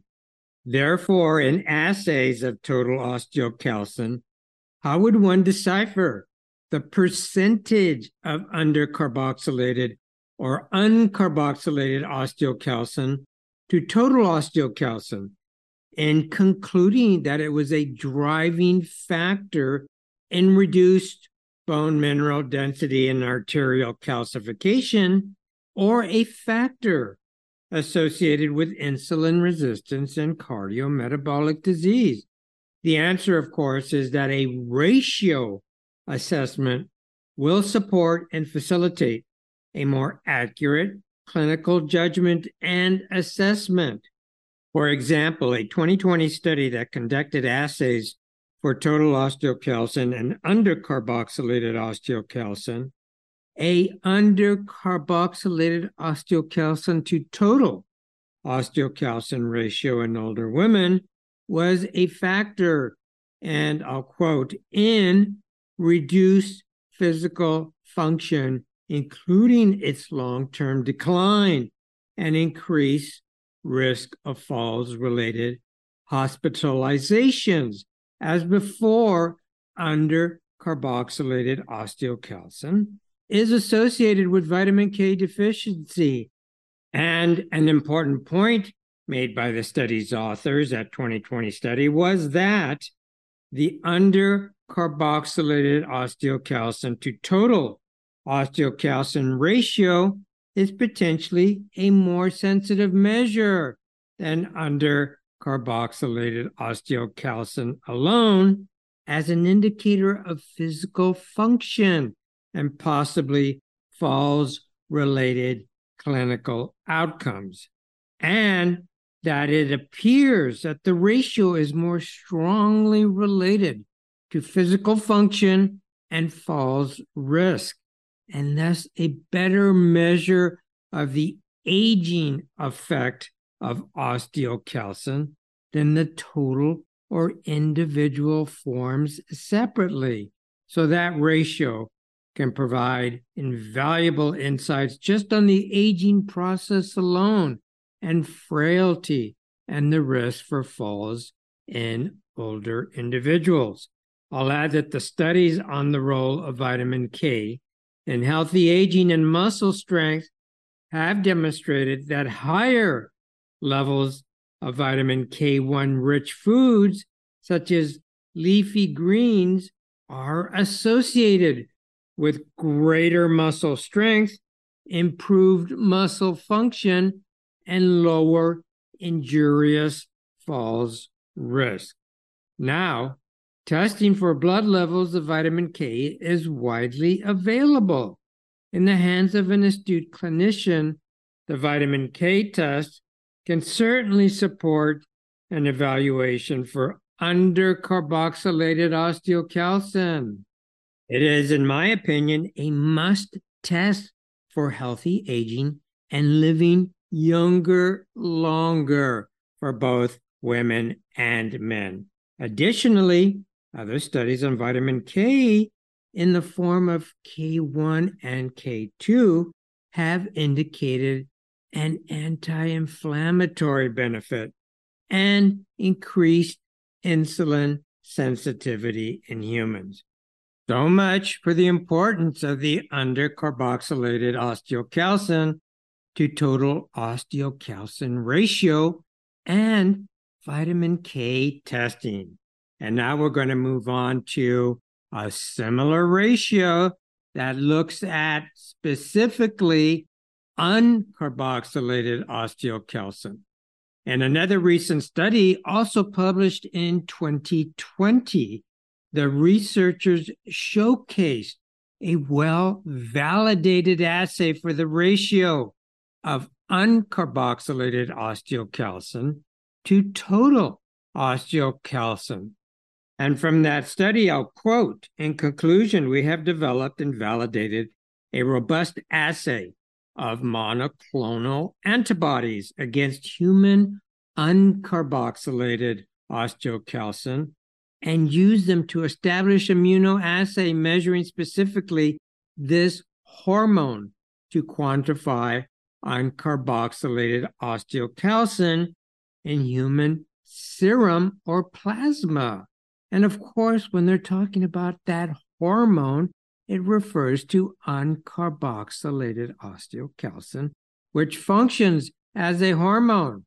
Therefore, in assays of total osteocalcin, how would one decipher the percentage of undercarboxylated or uncarboxylated osteocalcin to total osteocalcin and concluding that it was a driving factor in reduced bone mineral density and arterial calcification or a factor associated with insulin resistance and cardiometabolic disease? The answer, of course, is that a ratio assessment will support and facilitate a more accurate clinical judgment and assessment. For example, a 2020 study that conducted assays for total osteocalcin and undercarboxylated osteocalcin a undercarboxylated osteocalcin to total osteocalcin ratio in older women was a factor, and I'll quote, in reduced physical function, including its long term decline and increased risk of falls related hospitalizations as before under carboxylated osteocalcin is associated with vitamin K deficiency. And an important point made by the study's authors, that 2020 study, was that the under carboxylated osteocalcin to total osteocalcin ratio is potentially a more sensitive measure than under carboxylated osteocalcin alone as an indicator of physical function and possibly falls related clinical outcomes. And that it appears that the ratio is more strongly related to physical function and falls risk, and thus a better measure of the aging effect of osteocalcin than the total or individual forms separately. So that ratio can provide invaluable insights just on the aging process alone and frailty and the risk for falls in older individuals. I'll add that the studies on the role of vitamin K in healthy aging and muscle strength have demonstrated that higher levels of vitamin K1 rich foods, such as leafy greens, are associated with greater muscle strength, improved muscle function, and lower injurious falls risk. Now, testing for blood levels of vitamin K is widely available. In the hands of an astute clinician, the vitamin K test can certainly support an evaluation for undercarboxylated osteocalcin. It is, in my opinion, a must test for healthy aging and living younger longer for both women and men. Additionally, other studies on vitamin K in the form of K1 and K2 have indicated an anti inflammatory benefit and increased insulin sensitivity in humans. So much for the importance of the undercarboxylated osteocalcin to total osteocalcin ratio and vitamin K testing. And now we're going to move on to a similar ratio that looks at specifically uncarboxylated osteocalcin. And another recent study, also published in 2020, the researchers showcased a well validated assay for the ratio of uncarboxylated osteocalcin to total osteocalcin. And from that study, I'll quote In conclusion, we have developed and validated a robust assay of monoclonal antibodies against human uncarboxylated osteocalcin and use them to establish immunoassay measuring specifically this hormone to quantify uncarboxylated osteocalcin in human serum or plasma. And of course, when they're talking about that hormone, it refers to uncarboxylated osteocalcin, which functions as a hormone.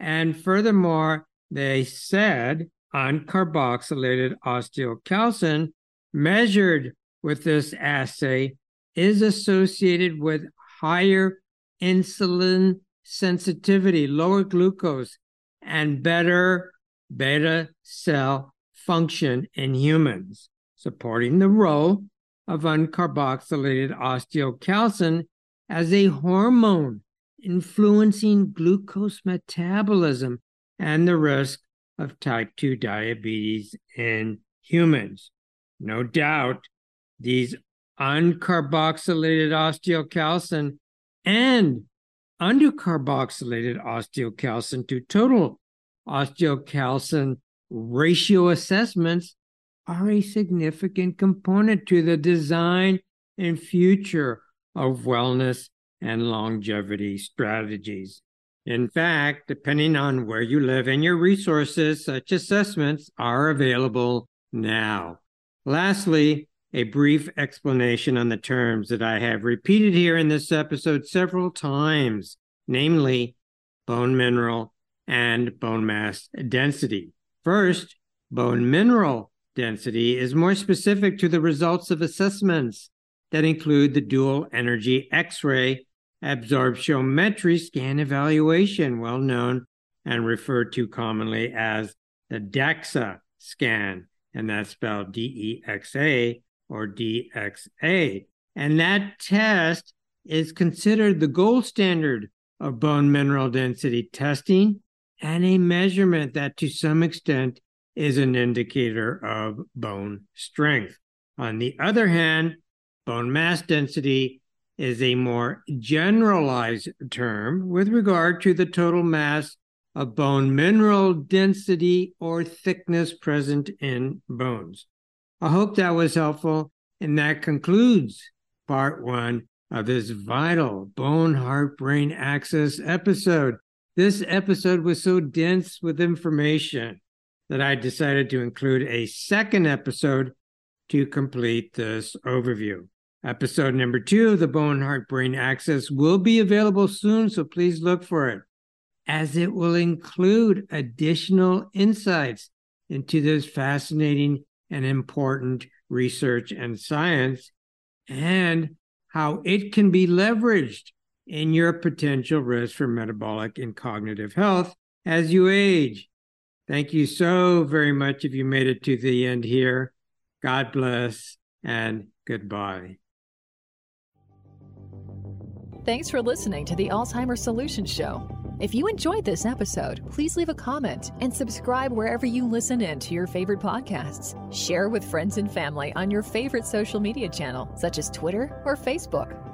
And furthermore, they said uncarboxylated osteocalcin measured with this assay is associated with higher insulin sensitivity, lower glucose, and better beta cell function in humans, supporting the role of uncarboxylated osteocalcin as a hormone influencing glucose metabolism and the risk of type 2 diabetes in humans. No doubt, these uncarboxylated osteocalcin and undercarboxylated osteocalcin to total osteocalcin ratio assessments are a significant component to the design and future of wellness and longevity strategies. In fact, depending on where you live and your resources, such assessments are available now. Lastly, a brief explanation on the terms that I have repeated here in this episode several times, namely bone mineral and bone mass density. First, bone mineral density is more specific to the results of assessments that include the dual energy X ray absorptiometry scan evaluation, well known and referred to commonly as the DEXA scan, and that's spelled D E X A or DXA. And that test is considered the gold standard of bone mineral density testing and a measurement that to some extent is an indicator of bone strength. On the other hand, bone mass density is a more generalized term with regard to the total mass of bone mineral density or thickness present in bones. I hope that was helpful, and that concludes part one of this vital bone heart brain axis episode. This episode was so dense with information that I decided to include a second episode to complete this overview. Episode number two of the Bone Heart Brain Axis will be available soon, so please look for it, as it will include additional insights into this fascinating and important research and science and how it can be leveraged in your potential risk for metabolic and cognitive health as you age. Thank you so very much if you made it to the end here. God bless and goodbye. Thanks for listening to the Alzheimer's Solutions Show. If you enjoyed this episode, please leave a comment and subscribe wherever you listen in to your favorite podcasts. Share with friends and family on your favorite social media channel, such as Twitter or Facebook.